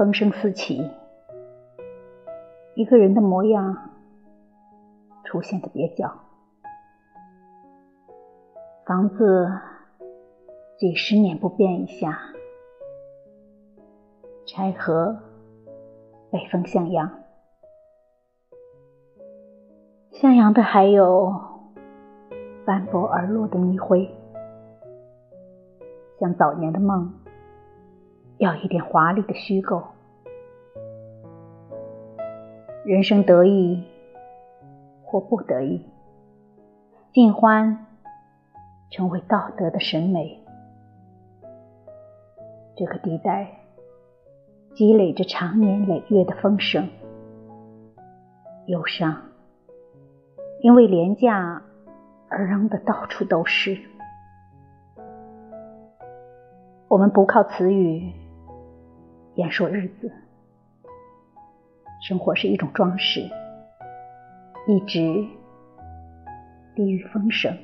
风声四起，一个人的模样出现的蹩脚。房子几十年不变一下，柴禾北风向阳，向阳的还有斑驳而落的泥灰，像早年的梦，要一点华丽的虚构。人生得意或不得意，尽欢。成为道德的审美，这个地带积累着长年累月的丰盛、忧伤，因为廉价而扔的到处都是。我们不靠词语言说日子，生活是一种装饰，一直低于风声。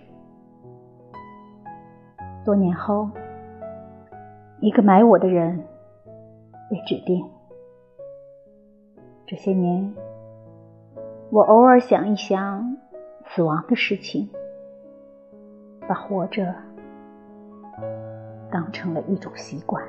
多年后，一个买我的人被指定。这些年，我偶尔想一想死亡的事情，把活着当成了一种习惯。